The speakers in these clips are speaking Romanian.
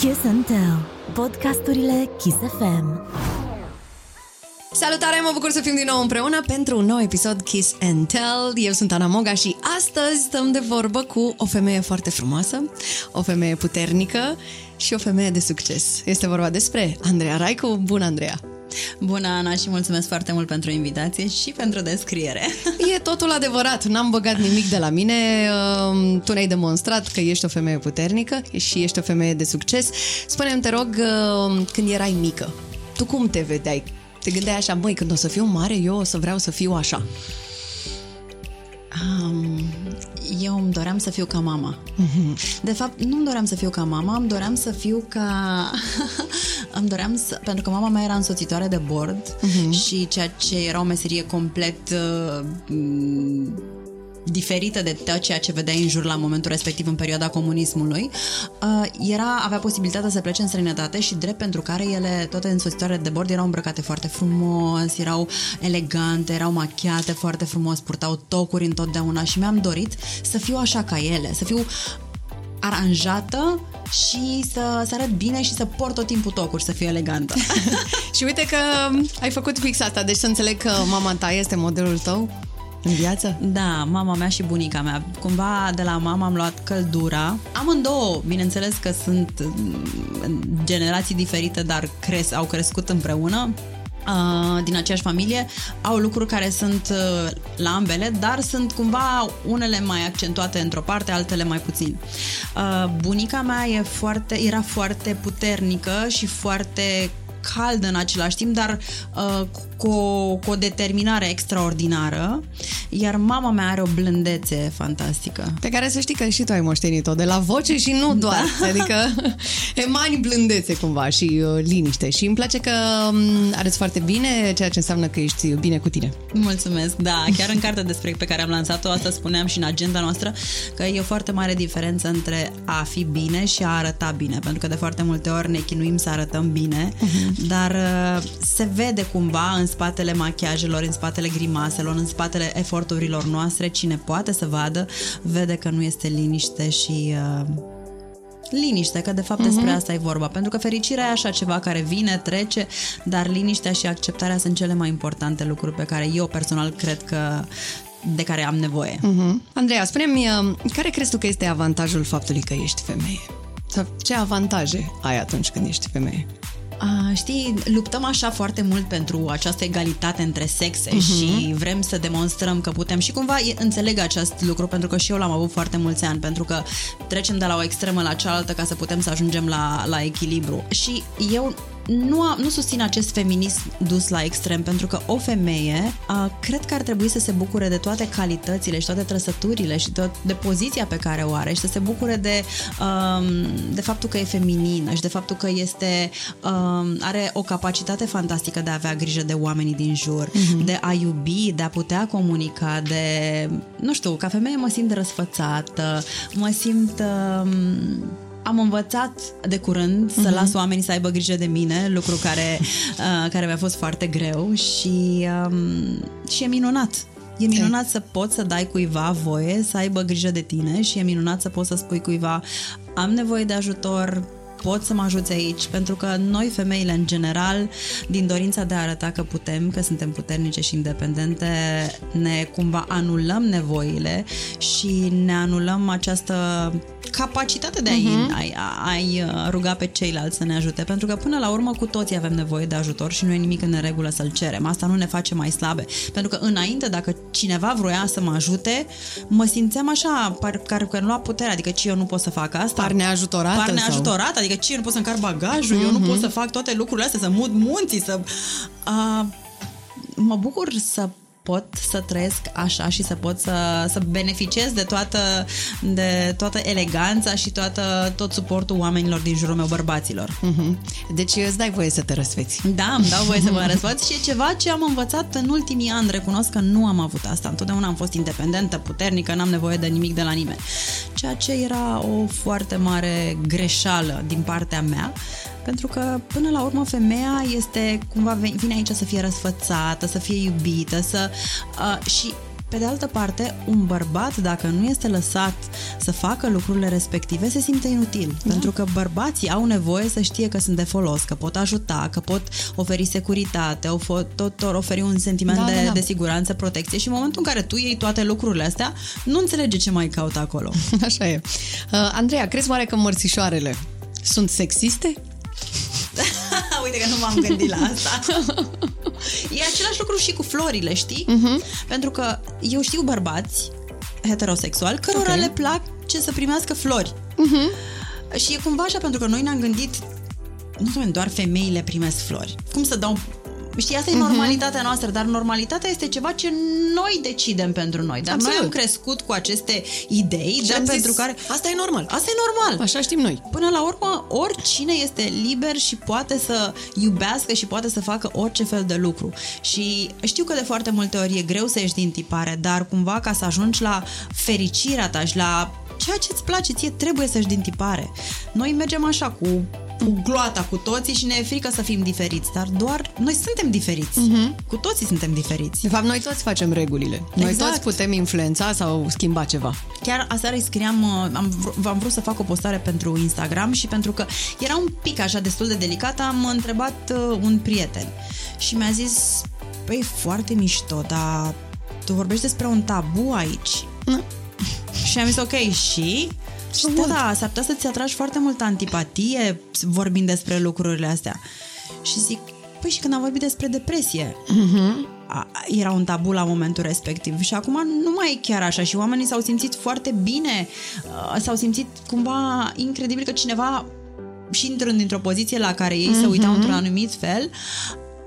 Kiss and Tell, podcasturile Kiss FM. Salutare, mă bucur să fim din nou împreună pentru un nou episod Kiss and Tell. Eu sunt Ana Moga și astăzi stăm de vorbă cu o femeie foarte frumoasă, o femeie puternică și o femeie de succes. Este vorba despre Andreea Raicu. Bună, Andreea! Bună, Ana, și mulțumesc foarte mult pentru invitație și pentru descriere. E totul adevărat, n-am băgat nimic de la mine. Um, tu ne-ai demonstrat că ești o femeie puternică și ești o femeie de succes. Spune-mi, te rog, um, când erai mică, tu cum te vedeai? Te gândeai așa, băi, când o să fiu mare, eu o să vreau să fiu așa. Um, eu îmi doream să fiu ca mama. De fapt, nu îmi doream să fiu ca mama, îmi doream să fiu ca... îmi doream să... Pentru că mama mea era însoțitoare de bord uh-huh. și ceea ce era o meserie complet uh, diferită de tot ceea ce vedeai în jur la momentul respectiv în perioada comunismului, uh, era, avea posibilitatea să plece în străinătate și drept pentru care ele, toate însoțitoarele de bord, erau îmbrăcate foarte frumos, erau elegante, erau machiate foarte frumos, purtau tocuri întotdeauna și mi-am dorit să fiu așa ca ele, să fiu aranjată și să, să arăt bine și să port tot timpul tocuri, să fiu elegantă. și uite că ai făcut fix asta, deci să înțeleg că mama ta este modelul tău? În viață? Da, mama mea și bunica mea. Cumva de la mama am luat căldura. Amândouă, bineînțeles că sunt mm, generații diferite, dar cres, au crescut împreună uh, din aceeași familie au lucruri care sunt uh, la ambele, dar sunt cumva unele mai accentuate într-o parte, altele mai puțin. Uh, bunica mea e foarte, era foarte puternică și foarte caldă în același timp, dar uh, cu, o, cu o determinare extraordinară, iar mama mea are o blândețe fantastică. Pe care să știi că și tu ai moștenit-o, de la voce și nu doar, da. adică emani blândețe cumva și uh, liniște și îmi place că um, arăți foarte bine, ceea ce înseamnă că ești bine cu tine. Mulțumesc, da, chiar în cartea despre pe care am lansat-o, asta spuneam și în agenda noastră, că e o foarte mare diferență între a fi bine și a arăta bine, pentru că de foarte multe ori ne chinuim să arătăm bine, uh-huh dar uh, se vede cumva în spatele machiajelor, în spatele grimaselor, în spatele eforturilor noastre, cine poate să vadă, vede că nu este liniște și uh, liniște, că de fapt uh-huh. despre asta e vorba. Pentru că fericirea e așa ceva care vine, trece, dar liniștea și acceptarea sunt cele mai importante lucruri pe care eu personal cred că de care am nevoie. Uh-huh. Andreea, spune-mi, uh, care crezi tu că este avantajul faptului că ești femeie? Sau ce avantaje ai atunci când ești femeie? A, știi, luptăm așa foarte mult pentru această egalitate între sexe uh-huh. și vrem să demonstrăm că putem și cumva înțeleg acest lucru pentru că și eu l-am avut foarte mulți ani, pentru că trecem de la o extremă la cealaltă ca să putem să ajungem la, la echilibru. Și eu nu, a, nu susțin acest feminism dus la extrem, pentru că o femeie a, cred că ar trebui să se bucure de toate calitățile și toate trăsăturile și tot, de poziția pe care o are și să se bucure de, a, de faptul că e feminină și de faptul că este a, are o capacitate fantastică de a avea grijă de oamenii din jur, mm-hmm. de a iubi, de a putea comunica, de, nu știu, ca femeie mă simt răsfățată, mă simt... A, am învățat de curând să uh-huh. las oamenii să aibă grijă de mine, lucru care, uh, care mi-a fost foarte greu și, um, și e minunat. E minunat okay. să poți să dai cuiva voie să aibă grijă de tine și e minunat să poți să spui cuiva am nevoie de ajutor, pot să mă ajuți aici, pentru că noi, femeile în general, din dorința de a arăta că putem, că suntem puternice și independente, ne cumva anulăm nevoile și ne anulăm această capacitate de a-i, uh-huh. a, a, a ruga pe ceilalți să ne ajute, pentru că până la urmă cu toții avem nevoie de ajutor și nu e nimic în regulă să-l cerem. Asta nu ne face mai slabe, pentru că înainte, dacă cineva vroia să mă ajute, mă simțeam așa, parcă că nu lua puterea, adică ce eu nu pot să fac asta. Par neajutorată. Par neajutorată, sau? adică ce eu nu pot să încar bagajul, uh-huh. eu nu pot mhm. să fac toate lucrurile astea, să mut munții, să... Uh, mă bucur să pot să trăiesc așa și să pot să, să beneficiez de toată, de toată eleganța și toată, tot suportul oamenilor din jurul meu, bărbaților. Mm-hmm. Deci îți dai voie să te răsfeți. Da, îmi dau voie să mă răsfăț și e ceva ce am învățat în ultimii ani. Recunosc că nu am avut asta. Întotdeauna am fost independentă, puternică, n-am nevoie de nimic de la nimeni. Ceea ce era o foarte mare greșeală din partea mea pentru că, până la urmă, femeia este cumva vine aici să fie răsfățată, să fie iubită, să... Uh, și Pe de altă parte, un bărbat, dacă nu este lăsat să facă lucrurile respective, se simte inutil. Da. Pentru că bărbații au nevoie să știe că sunt de folos, că pot ajuta, că pot oferi securitate, tot oferi un sentiment da, de, da, da. de siguranță, protecție și în momentul în care tu iei toate lucrurile astea, nu înțelege ce mai caută acolo. Așa e. Uh, Andreea, crezi oare că mărțișoarele sunt sexiste? Uite că nu m-am gândit la asta. e același lucru și cu florile, știi? Uh-huh. Pentru că eu știu bărbați heterosexuali cărora okay. le plac ce să primească flori. Uh-huh. Și e cumva așa pentru că noi ne-am gândit nu doar femeile primesc flori. Cum să dau Știi, asta e mhm. normalitatea noastră, dar normalitatea este ceva ce noi decidem pentru noi. Dar Absolut. noi am crescut cu aceste idei, și dar pentru zis, care... Asta e normal. Asta e normal. Așa știm noi. Până la urmă, oricine este liber și poate să iubească și poate să facă orice fel de lucru. Și știu că de foarte multe ori e greu să ieși din tipare, dar cumva ca să ajungi la fericirea ta și la ceea ce îți place ție trebuie să-și din tipare. Noi mergem așa cu cu gloata cu toții și ne e frică să fim diferiți, dar doar noi suntem diferiți. Uh-huh. Cu toții suntem diferiți. De fapt, noi toți facem regulile. Exact. Noi toți putem influența sau schimba ceva. Chiar aseară îi scriam, uh, am, am vrut să fac o postare pentru Instagram și pentru că era un pic așa destul de delicat, am întrebat uh, un prieten și mi-a zis, păi, foarte mișto, dar tu vorbești despre un tabu aici. Mm. și am zis, ok, și? Și da, da, s-ar putea să-ți atragi foarte multă antipatie vorbind despre lucrurile astea. Și zic, păi și când am vorbit despre depresie, uh-huh. a, era un tabu la momentul respectiv și acum nu mai e chiar așa și oamenii s-au simțit foarte bine, uh, s-au simțit cumva incredibil că cineva și intrând într-o poziție la care ei uh-huh. se uitau într-un anumit fel,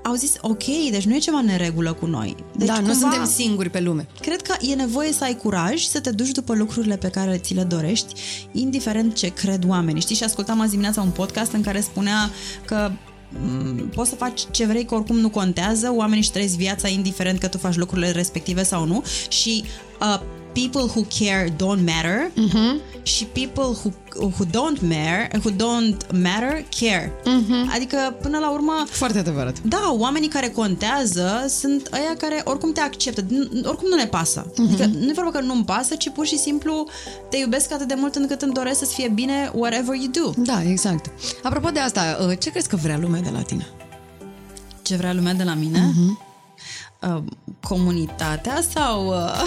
au zis, ok, deci nu e ceva neregulă cu noi. Deci, da, cumva, nu suntem singuri pe lume. Cred că e nevoie să ai curaj să te duci după lucrurile pe care ți le dorești, indiferent ce cred oamenii. Știi, și ascultam azi dimineața un podcast în care spunea că mm, poți să faci ce vrei, că oricum nu contează, oamenii își trăiesc viața indiferent că tu faci lucrurile respective sau nu și uh, people who care don't matter uh-huh. și people who, who don't matter, who don't matter care. Uh-huh. Adică până la urmă foarte adevărat. Da, oamenii care contează sunt ăia care oricum te acceptă, oricum nu ne pasă. Uh-huh. Adică nu e vorba că nu-mi pasă, ci pur și simplu te iubesc atât de mult încât îmi doresc să-ți fie bine whatever you do. Da, exact. Apropo de asta, uh, ce crezi că vrea lumea de la tine? Ce vrea lumea de la mine? Uh-huh uh, comunitatea sau... Uh,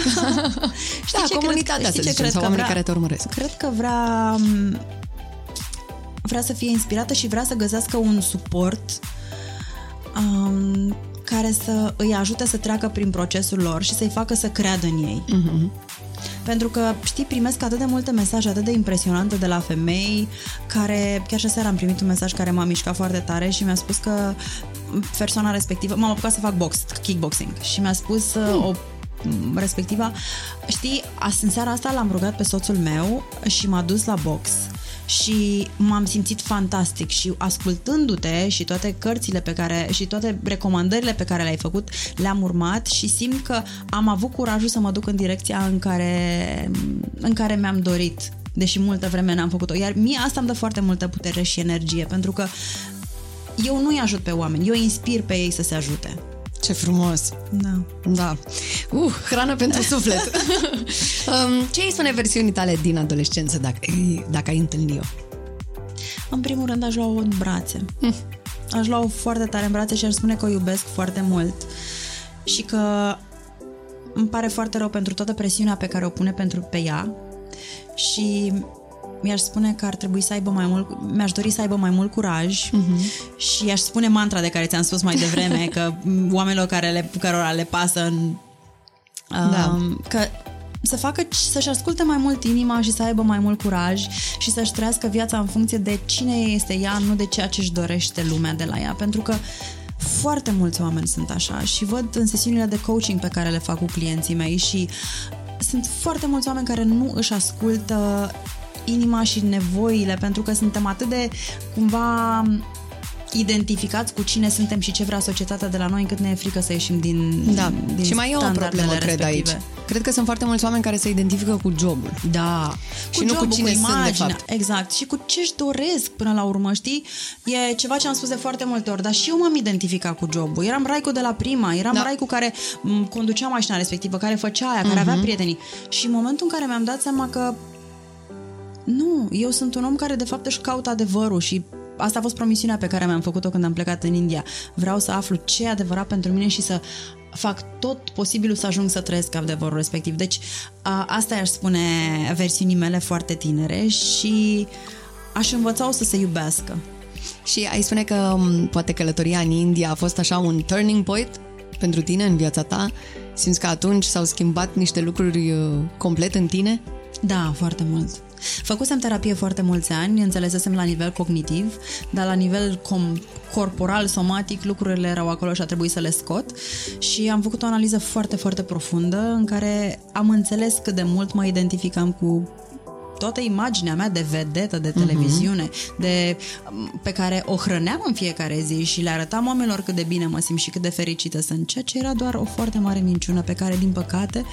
știi da, ce comunitatea, cred, știi ce cred sau că oamenii vrea, care te urmăresc. Cred că vrea, um, vrea să fie inspirată și vrea să găsească un suport um, care să îi ajute să treacă prin procesul lor și să-i facă să creadă în ei. Uh-huh. Pentru că, știi, primesc atât de multe mesaje atât de impresionante de la femei care, chiar și seara am primit un mesaj care m-a mișcat foarte tare și mi-a spus că persoana respectivă, m-am apucat să fac box, kickboxing și mi-a spus uh, o respectiva, știi, în seara asta l-am rugat pe soțul meu și m-a dus la box și m-am simțit fantastic și ascultându-te și toate cărțile pe care și toate recomandările pe care le-ai făcut, le-am urmat și simt că am avut curajul să mă duc în direcția în care, în care mi-am dorit deși multă vreme n-am făcut-o. Iar mie asta îmi dă foarte multă putere și energie, pentru că eu nu-i ajut pe oameni, eu inspir pe ei să se ajute. Ce frumos! Da. Da. Uh, hrană pentru suflet. um, ce îi spune versiunii tale din adolescență dacă, dacă ai întâlnit-o? În primul rând aș lua-o în brațe. Hm. Aș lua-o foarte tare în brațe și aș spune că o iubesc foarte mult și că îmi pare foarte rău pentru toată presiunea pe care o pune pentru pe ea și mi-aș spune că ar trebui să aibă mai mult, mi-aș dori să aibă mai mult curaj uh-huh. și aș spune mantra de care ți-am spus mai devreme, că oamenilor care le, cărora le pasă în, da. um, că să facă, să-și asculte mai mult inima și să aibă mai mult curaj și să-și trăiască viața în funcție de cine este ea, nu de ceea ce își dorește lumea de la ea. Pentru că foarte mulți oameni sunt așa și văd în sesiunile de coaching pe care le fac cu clienții mei și sunt foarte mulți oameni care nu își ascultă inima și nevoile, pentru că suntem atât de cumva identificați cu cine suntem și ce vrea societatea de la noi, încât ne e frică să ieșim din Da, din și mai e o problemă, cred, aici. Cred că sunt foarte mulți oameni care se identifică cu jobul. Da. Și nu cu jobul, cine sunt, de imaginea. fapt. Exact. Și cu ce își doresc până la urmă, știi? E ceva ce am spus de foarte multe ori, dar și eu m-am identificat cu jobul. Eram Raicu de la prima, eram Da. da. Raicu care m, conducea mașina respectivă, care făcea aia, care Mhm. avea prietenii. Și în momentul în care mi-am dat seama că nu, eu sunt un om care de fapt își caută adevărul și asta a fost promisiunea pe care mi-am făcut-o când am plecat în India. Vreau să aflu ce e adevărat pentru mine și să fac tot posibilul să ajung să trăiesc adevărul respectiv. Deci a, asta aș spune versiunii mele foarte tinere și aș învăța-o să se iubească. Și ai spune că m, poate călătoria în India a fost așa un turning point pentru tine în viața ta? Simți că atunci s-au schimbat niște lucruri uh, complet în tine? Da, foarte mult. Făcusem terapie foarte mulți ani, înțelesesem la nivel cognitiv, dar la nivel com- corporal, somatic, lucrurile erau acolo și a trebuit să le scot și am făcut o analiză foarte, foarte profundă în care am înțeles cât de mult mă identificam cu toată imaginea mea de vedetă de televiziune, uh-huh. de, pe care o hrăneam în fiecare zi și le arătam oamenilor cât de bine mă simt și cât de fericită sunt, ceea ce era doar o foarte mare minciună pe care, din păcate,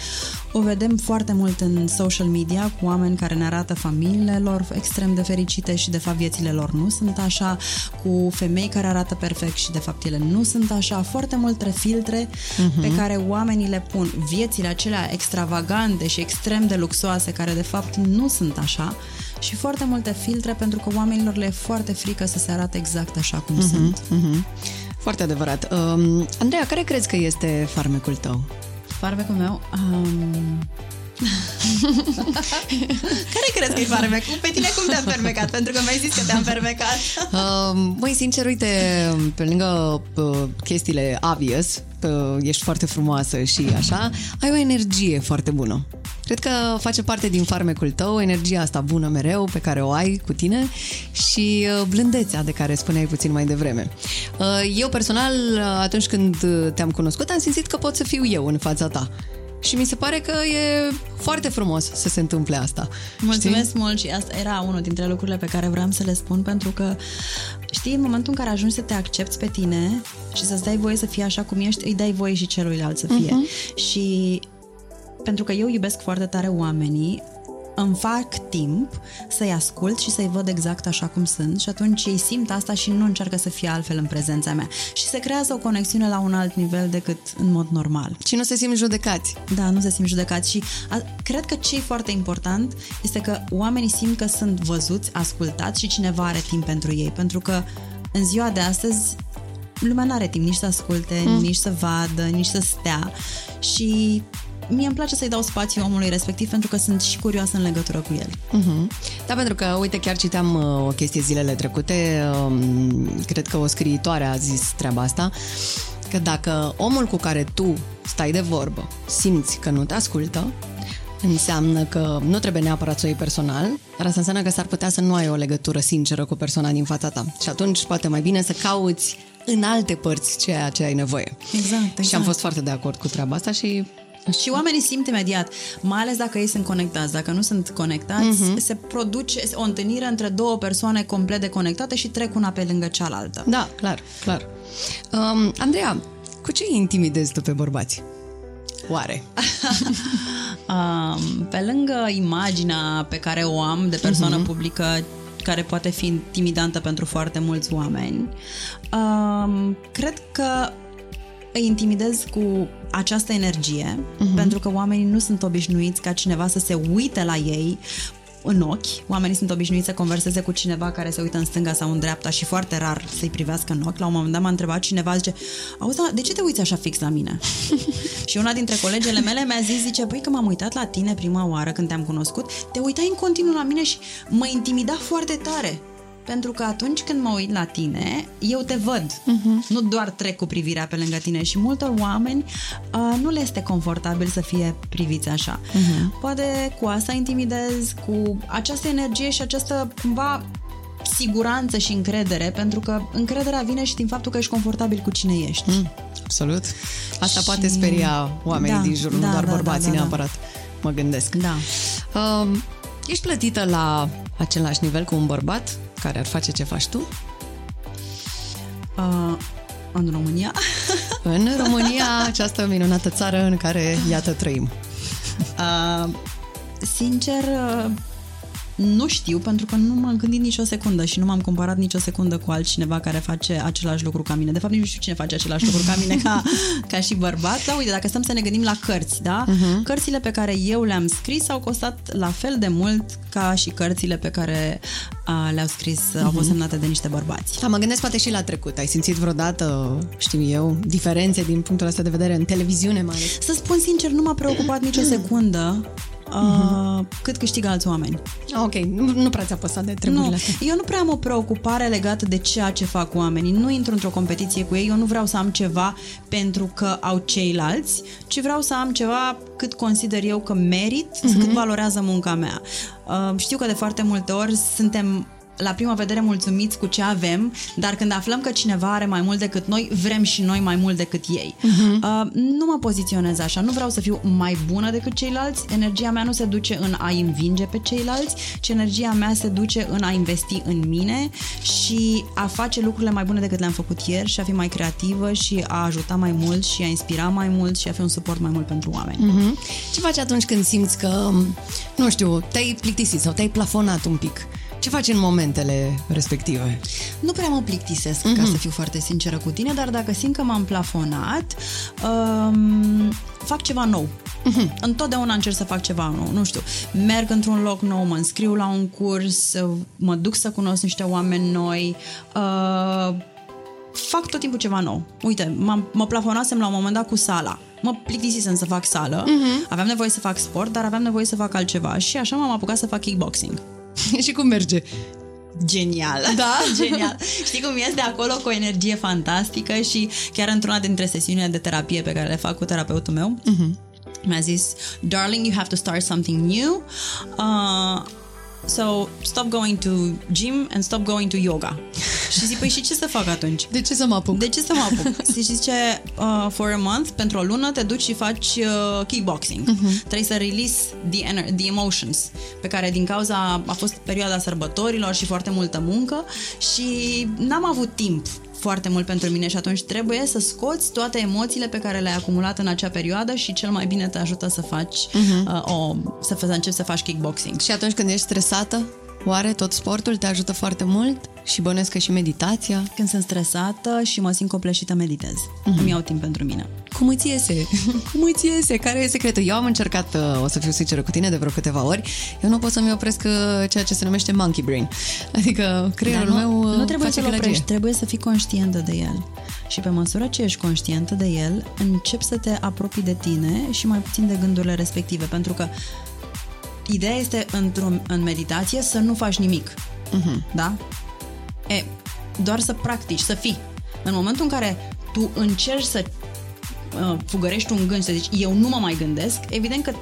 o vedem foarte mult în social media cu oameni care ne arată familiile lor extrem de fericite și, de fapt, viețile lor nu sunt așa, cu femei care arată perfect și, de fapt, ele nu sunt așa, foarte multe filtre uh-huh. pe care oamenii le pun. Viețile acelea extravagante și extrem de luxoase, care, de fapt, nu sunt așa și foarte multe filtre pentru că oamenilor le e foarte frică să se arate exact așa cum uh-huh. sunt. Mhm. Foarte adevărat. Um, Andreea, care crezi că este farmecul tău? Farmecul meu... Um... Care crezi că e farmecul? Pe tine cum te-am fermecat? Pentru că mi-ai zis că te-am fermecat. Um, Măi, sincer, uite, pe lângă uh, chestiile obvious, uh, ești foarte frumoasă și așa, ai o energie foarte bună. Cred că face parte din farmecul tău, energia asta bună mereu pe care o ai cu tine și uh, blândețea de care spuneai puțin mai devreme. Uh, Eu personal, uh, atunci când uh, te-am cunoscut, am simțit că pot să fiu eu în fața ta. Și mi se pare că e foarte frumos să se întâmple asta. Mulțumesc Știi? mult și asta era unul dintre lucrurile pe care vreau să le spun pentru că știi, în momentul în care ajungi să te accepti pe tine și să-ți dai voie să fii așa cum ești, îi dai voie și celuilalt să fie. Uh-huh. Și pentru că eu iubesc foarte tare oamenii, îmi fac timp să-i ascult și să-i văd exact așa cum sunt și atunci ei simt asta și nu încearcă să fie altfel în prezența mea. Și se creează o conexiune la un alt nivel decât în mod normal. Și nu se simt judecați. Da, nu se simt judecați și a, cred că ce e foarte important este că oamenii simt că sunt văzuți, ascultați și cineva are timp pentru ei, pentru că în ziua de astăzi lumea nu are timp nici să asculte, mm. nici să vadă, nici să stea și mie îmi place să-i dau spațiu omului respectiv pentru că sunt și curioasă în legătură cu el. Uh-huh. Da, pentru că, uite, chiar citeam uh, o chestie zilele trecute, um, cred că o scriitoare a zis treaba asta, că dacă omul cu care tu stai de vorbă simți că nu te ascultă, înseamnă că nu trebuie neapărat să o iei personal, dar asta înseamnă că s-ar putea să nu ai o legătură sinceră cu persoana din fața ta. Și atunci poate mai bine să cauți în alte părți ceea ce ai nevoie. Exact, exact. Și am fost foarte de acord cu treaba asta și Și oamenii simt imediat, mai ales dacă ei sunt conectați. Dacă nu sunt conectați, uh-huh. se produce o întâlnire între două persoane complet deconectate și trec una pe lângă cealaltă. Da, clar, clar. Um, Andreea, cu ce îi intimidezi tu pe bărbați? Oare? Um, pe lângă imaginea pe care o am de persoană uh-huh. publică, care poate fi intimidantă pentru foarte mulți oameni, um, cred că îi intimidez cu această energie, uh-huh. pentru că oamenii nu sunt obișnuiți ca cineva să se uite la ei în ochi. Oamenii sunt obișnuiți să converseze cu cineva care se uită în stânga sau în dreapta și foarte rar să-i privească în ochi. La un moment dat m-a întrebat cineva, zice, auzi, da, de ce te uiți așa fix la mine? și una dintre colegele mele mi-a zis, zice, păi că m-am uitat la tine prima oară când te-am cunoscut, te uitai în continuu la mine și mă intimida foarte tare. Pentru că atunci când mă uit la tine, eu te văd. Uh-huh. Nu doar trec cu privirea pe lângă tine. Și multor oameni uh, nu le este confortabil să fie priviți așa. Uh-huh. Poate cu asta intimidez, cu această energie și această cumva siguranță și încredere, pentru că încrederea vine și din faptul că ești confortabil cu cine ești. Mm, absolut. Asta Și- poate speria oamenii Da, din jur, nu da, doar da, bărbații da, da, da. neapărat. Mă gândesc. Da. Um, ești plătită la același nivel cu un bărbat care ar face ce faci tu? Uh, în România? În România, această minunată țară în care, iată, trăim. Uh, sincer, uh, nu știu, pentru că nu m-am gândit nicio secundă și nu m-am comparat nicio secundă cu altcineva care face același lucru ca mine. De fapt, nici nu știu cine face același lucru ca mine ca, ca și bărbat. Dar uite, dacă stăm să ne gândim la cărți, da? Uh-huh. Cărțile pe care eu le-am scris au costat la fel de mult ca și cărțile pe care uh, le-au scris, uh-huh. au fost mhm. semnate de niște bărbați. Da, mă gândesc poate și la trecut. Ai simțit vreodată, știu eu, diferențe din punctul ăsta de vedere în televiziune mai ales? Să spun sincer, nu m-a preocupat nicio secundă uh, cât câștigă alți oameni. Ok, nu, nu prea ți-a păsat de treburile nu, astea. Eu nu prea am o preocupare legată de ceea ce fac oamenii. Nu intru într-o competiție cu ei, eu nu vreau să am ceva pentru că au ceilalți, ci vreau să am ceva cât consider eu că merit, uh-huh. cât valorează munca mea. Uh, știu că de foarte multe ori suntem la prima vedere mulțumiți cu ce avem, dar când aflăm că cineva are mai mult decât noi, vrem și noi mai mult decât ei. Uh-huh. Uh, nu mă poziționez așa, nu vreau să fiu mai bună decât ceilalți, energia mea nu se duce în a învinge pe ceilalți, ci energia mea se duce în a investi în mine și a face lucrurile mai bune decât le-am făcut ieri și a fi mai creativă și a ajuta mai mult și a inspira mai mult și a fi un suport mai mult pentru oameni. Uh-huh. Ce faci atunci când simți că, nu știu, te-ai plictisit sau te-ai plafonat un pic? Ce faci în momentele respective? Nu prea mă plictisesc, mm-hmm. ca mhm. să fiu foarte sinceră cu tine, dar dacă simt că m-am plafonat, um, fac ceva nou. Mm-hmm. Întotdeauna încerc să fac ceva nou, nu știu, merg într-un loc nou, mă înscriu la un curs, mă duc să cunosc niște oameni noi, uh, fac tot timpul ceva nou. Uite, m- mă plafonasem la un moment dat cu sala. Mă plictisisem să fac sală, mm-hmm. aveam nevoie să fac sport, dar aveam nevoie să fac altceva și așa m-am apucat să fac kickboxing. și cum merge? Genial. Da? Genial. Știi cum este acolo cu o energie fantastică și chiar într-una dintre sesiunile de terapie pe care le fac cu terapeutul meu, uh-huh. mi-a zis, darling, you have to start something new. Uh, So, stop going to gym and stop going to yoga. și zic, păi și ce să fac atunci? De ce să mă apuc? De ce să mă apuc? și zice, uh, for a month, pentru o lună, te duci și faci uh, kickboxing. Uh-huh. Trebuie să release the, ener- the emotions, pe care din cauza a fost perioada sărbătorilor și foarte multă muncă și n-am avut timp foarte mult pentru mine și atunci trebuie să scoți toate emoțiile pe care le-ai acumulat în acea perioadă și cel mai bine te ajută să faci uh-huh. uh, o, să, să începi să faci kickboxing. Și atunci când ești stresată, oare tot sportul te ajută foarte mult? Și bănesc că și meditația? Când sunt stresată și mă simt copleșită, meditez. Uh-huh. Îmi iau timp pentru mine. Cum îți iese? Cum îți iese? Care e secretul? Eu am încercat, uh, o să fiu sinceră cu tine, de vreo câteva ori. Eu nu pot să-mi opresc uh, ceea ce se numește monkey brain. Adică creierul nu, meu Nu uh, trebuie să-l oprești, trebuie să fii conștientă de el. Și pe măsură ce ești conștientă de el, începi să te apropii de tine și mai puțin de gândurile respective. Pentru că ideea este într-o, în meditație să nu faci nimic. Uh-huh. Da? E, doar să practici, să fii. În momentul în care tu încerci să uh, fugărești un gând, să zici, eu nu mă mai gândesc, evident că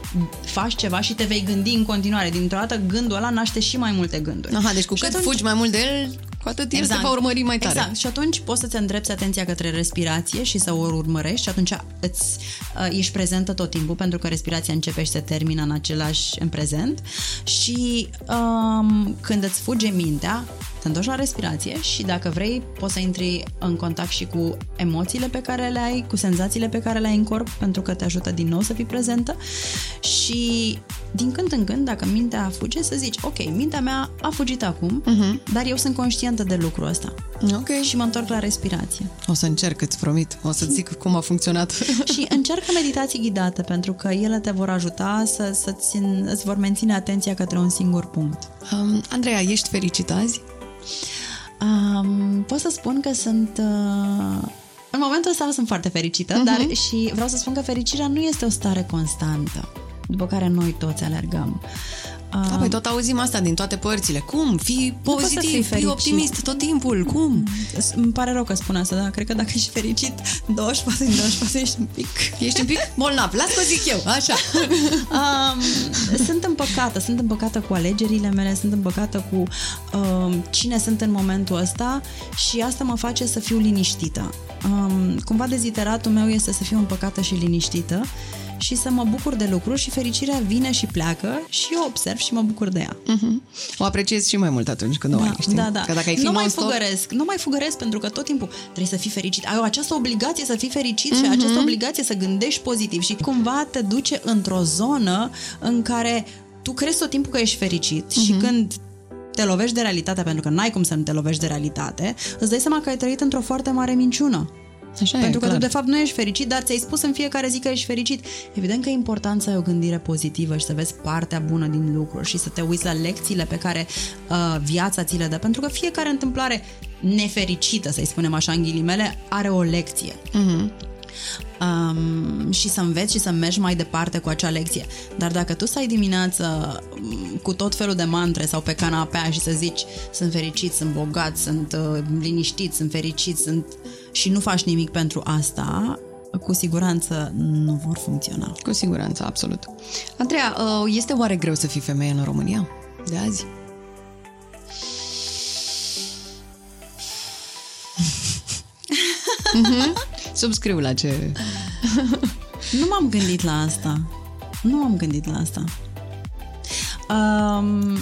faci ceva și te vei gândi în continuare. Dintr-o dată gândul ăla naște și mai multe gânduri. Aha, deci cu și cât atunci... fugi mai mult de el, cu atât el exact. te va urmări mai tare. Exact. Și atunci poți să-ți îndrepți atenția către respirație și să o urmărești și atunci îți, uh, ești prezentă tot timpul pentru că respirația începe și se termină în același în prezent și um, când îți fuge mintea, te întorci la respirație și dacă vrei poți să intri în contact și cu emoțiile pe care le ai, cu senzațiile pe care le ai în corp pentru că te ajută din nou să fii prezentă și din când în când, dacă mintea fuge, să zici, ok, mintea mea a fugit acum, uh-huh. dar eu sunt conștientă de lucrul ăsta. Ok. Și mă întorc la respirație. O să încerc, îți promit. O să zic cum a funcționat. și încearcă meditații ghidate, pentru că ele te vor ajuta să, să-ți, îți vor menține atenția către un singur punct. Um, Andreea, ești fericită azi? Um, pot să spun că sunt... Uh, în momentul ăsta sunt foarte fericită, uh-huh. dar și vreau să spun că fericirea nu este o stare constantă după care noi toți alergăm. Da, păi tot auzim asta din toate părțile. Cum? Fii pozitiv, fii optimist tot timpul. Cum? Mm, îmi pare rău că spun asta, dar cred că dacă ești fericit 24 din 24 ești un pic... Ești un pic bolnav. Las că zic eu, așa. um, sunt împăcată, sunt împăcată cu alegerile mele, sunt împăcată cu um, cine sunt în momentul ăsta și asta mă face să fiu liniștită. Um, cumva deziteratul meu este să fiu împăcată și liniștită și să mă bucur de lucruri și fericirea vine și pleacă și eu observ și mă bucur de ea. Uh-huh. O apreciezi și mai mult atunci când o ai, știi? Da, da. Că dacă ai fi nu mai non-stop- fugăresc, nu mai fugăresc pentru că tot timpul trebuie să fii fericit. Ai o această obligație să fii fericit și această obligație să gândești pozitiv și cumva te duce într-o zonă în care tu crezi tot timpul că ești fericit și când te lovești de realitatea, pentru că n-ai cum să nu te lovești de realitate, îți dai seama că ai trăit într-o foarte mare minciună. Așa e, Pentru că clar. tu de fapt nu ești fericit, dar ți-ai spus în fiecare zi că ești fericit. Evident că e important să ai o gândire pozitivă și să vezi partea bună din lucruri și să te uiți la lecțiile pe care uh, viața ți le dă. Pentru că fiecare întâmplare nefericită, să-i spunem așa în ghilimele, are o lecție. Mhm. Um, și să înveți și să mergi mai departe cu acea lecție. Dar dacă tu stai dimineață um, cu tot felul de mantre sau pe canapea și să zici sunt fericit, sunt bogat, sunt uh, liniștit, sunt fericit, sunt și nu faci nimic pentru asta, cu siguranță nu vor funcționa. Cu siguranță, absolut. Andreea, uh, este oare greu să fii femeie în România de azi? Mhm. Subscriu la ce... Nu m-am gândit la asta. Nu m-am gândit la asta. Um,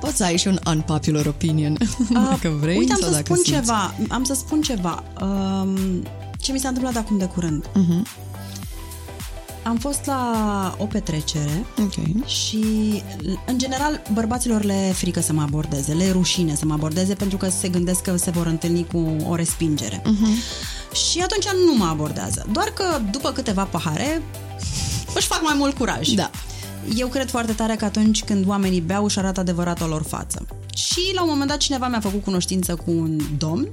Poți să ai și un unpopular opinion, dacă vrei Uite, am sau să dacă spun simți. ceva. Am să spun ceva. Um, ce mi s-a întâmplat acum de curând. Uh-huh. Am fost la o petrecere Ok. și, în general, bărbaților le e frică să mă abordeze, le e rușine să mă abordeze pentru că se gândesc că se vor întâlni cu o respingere. Uh-huh. Și atunci nu mă abordează. Doar că după câteva pahare își fac mai mult curaj. Da. Eu cred foarte tare că atunci când oamenii beau își arată adevărata lor față. Și la un moment dat cineva mi-a făcut cunoștință cu un domn,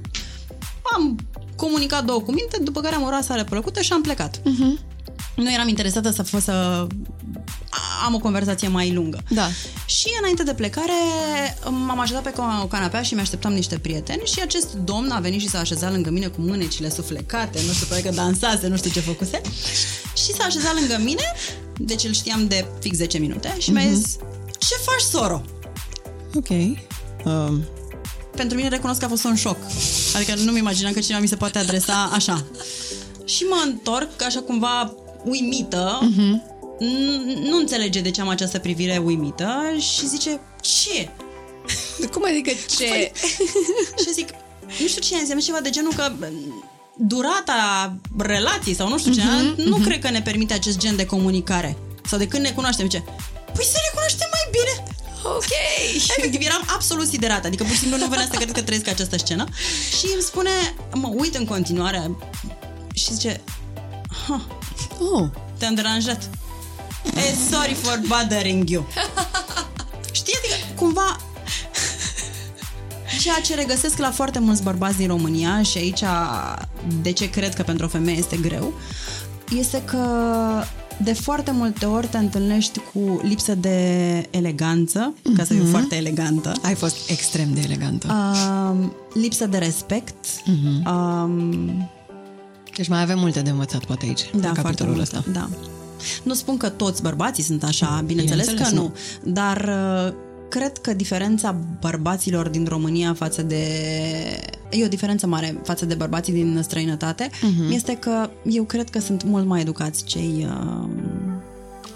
am comunicat două cuvinte, după care am o rasare plăcută și am plecat. Uh-huh. Nu eram interesată să, fă, să am o conversație mai lungă. Da. Și înainte de plecare m-am așezat pe o canapea și mi-așteptam niște prieteni și acest domn a venit și s-a așezat lângă mine cu mânecile suflecate, nu știu, poate că dansase, nu știu ce făcuse. Și s-a așezat lângă mine, deci îl știam de fix 10 minute și mi-a zis, ce faci, soro? Ok. Um, Pentru mine recunosc că a fost un șoc. Adică nu-mi imaginam că cineva mi se poate adresa așa. Și mă întorc așa cumva uimită, uh-huh. Nu înțelege de ce am această privire uimită și zice, ce? cum adică ce? Și zic, nu știu ce înseamnă ceva de genul că durata relației sau nu știu ce, uh-huh, nu uh-huh. cred că ne permite acest gen de comunicare. Sau de când ne cunoaștem, ce? Păi să ne cunoaștem mai bine! Ok. Efectiv, eram absolut siderată, adică pur și simplu nu venea să cred că trăiesc această scenă. Și îmi spune, mă uit în continuare și zice, ha, Oh. te-am deranjat. Eh, sorry for bothering you. Știi, adică cumva ceea ce regăsesc la foarte mulți bărbați din România și aici de ce cred că pentru o femeie este greu, este că de foarte multe ori te întâlnești cu lipsă de eleganță, ca să fiu foarte elegantă, Ai fost extrem de elegantă. um, lipsă de respect, Mhm. um, Deci mai avem multe de învățat, poate aici, da, în foarte capitolul mult, ăsta. Da. Nu spun că toți bărbații sunt așa, bineînțeles, Bineînțeles, că nu, nu. dar uh, cred că diferența bărbaților din România față de... E o diferență mare față de bărbații din străinătate, Mhm. uh-huh. este că eu cred că sunt mult mai educați cei, uh,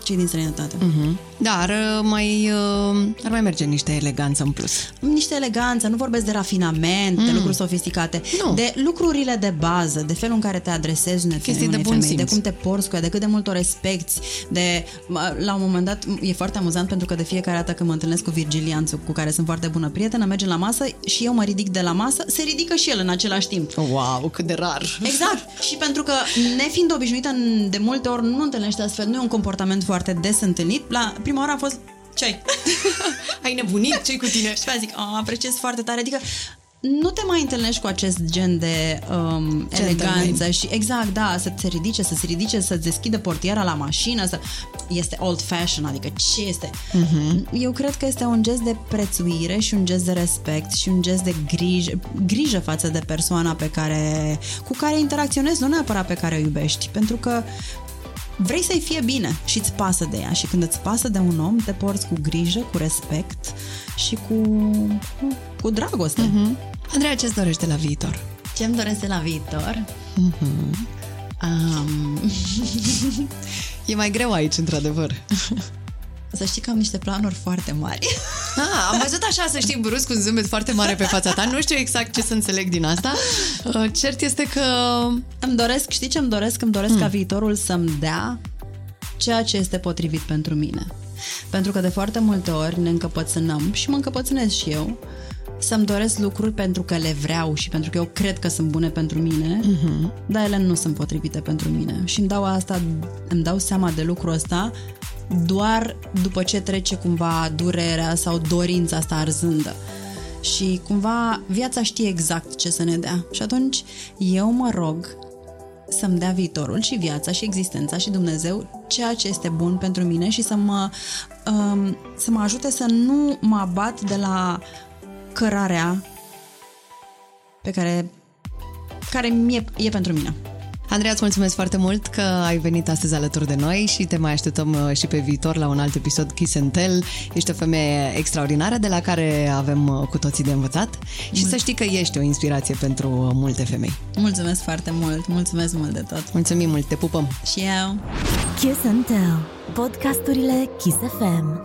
cei din străinătate. Uh-huh. Mhm. Dar uh, mai, uh, ar mai merge niște eleganță în plus. Niște eleganță, nu vorbesc de rafinament, mm. de lucruri sofisticate, Nu. de lucrurile de bază, de felul în care te adresezi unei Chestii femei, de unei bun femei, de simț. cum te porți cu ea, de cât de mult o respecti, de mă, la un moment dat e foarte amuzant pentru că de fiecare dată când mă întâlnesc cu Virgilianțu, cu care sunt foarte bună prietenă, mergem la masă și eu mă ridic de la masă, se ridică și el în același timp. Wow, cât de rar! Exact. Și pentru că, nefiind obișnuită, în- de multe ori nu întâlnești astfel, nu e un comportament foarte des întâlnit. La prima oară a fost ce ai? Ai nebunit? ce cu tine? Și pe aia zic, "A, apreciez foarte tare. Adică nu te mai întâlnești cu acest gen de um, eleganță și exact, da, să se ridice, să se ridice, să deschidă portiera la mașină, să... este old fashion, adică ce este? Uh-huh. Eu cred că este un gest de prețuire și un gest de respect și un gest de grijă, grijă față de persoana pe care, cu care interacționezi, nu neapărat pe care o iubești, pentru că vrei să-i fie bine și îți pasă de ea și când îți pasă de un om, te porți cu grijă, cu respect și cu, cu, cu dragoste. Mm-hmm. Andreea, ce-ți dorește la viitor? Ce-mi doresc de la viitor? Mm-hmm. Um, E mai greu aici, într-adevăr. Să știi că am niște planuri foarte mari. Ah, am văzut așa, să știi, brusc un zâmbet foarte mare pe fața ta. Nu știu exact ce să înțeleg din asta. Uh, Cert este că... Îmi doresc, știi ce îmi doresc? Îmi doresc mm. ca viitorul să-mi dea ceea ce este potrivit pentru mine. Pentru că de foarte multe ori ne încăpățânăm și mă încăpățânez și eu să-mi doresc lucruri pentru că le vreau și pentru că eu cred că sunt bune pentru mine, uh-huh. dar ele nu sunt potrivite pentru mine. Și îmi dau asta, îmi dau seama de lucrul ăsta doar după ce trece cumva durerea sau dorința asta arzândă. Și cumva viața știe exact ce să ne dea. Și atunci eu mă rog să-mi dea viitorul și viața și existența și Dumnezeu ceea ce este bun pentru mine și să mă, um, să mă ajute să nu mă abat de la cărarea pe care, care mie, e pentru mine. Andreea, îți mulțumesc foarte mult că ai venit astăzi alături de noi și te mai așteptăm uh, și pe viitor la un alt episod Kiss and Tell. Ești o femeie extraordinară de la care avem uh, cu toții de învățat și Mulț- să știi că ești o inspirație pentru uh, multe femei. Mulțumesc foarte mult, mulțumesc mult de tot. Mulțumim mult, te pupăm! Și eu! Kiss and Tell, podcasturile Kiss FM.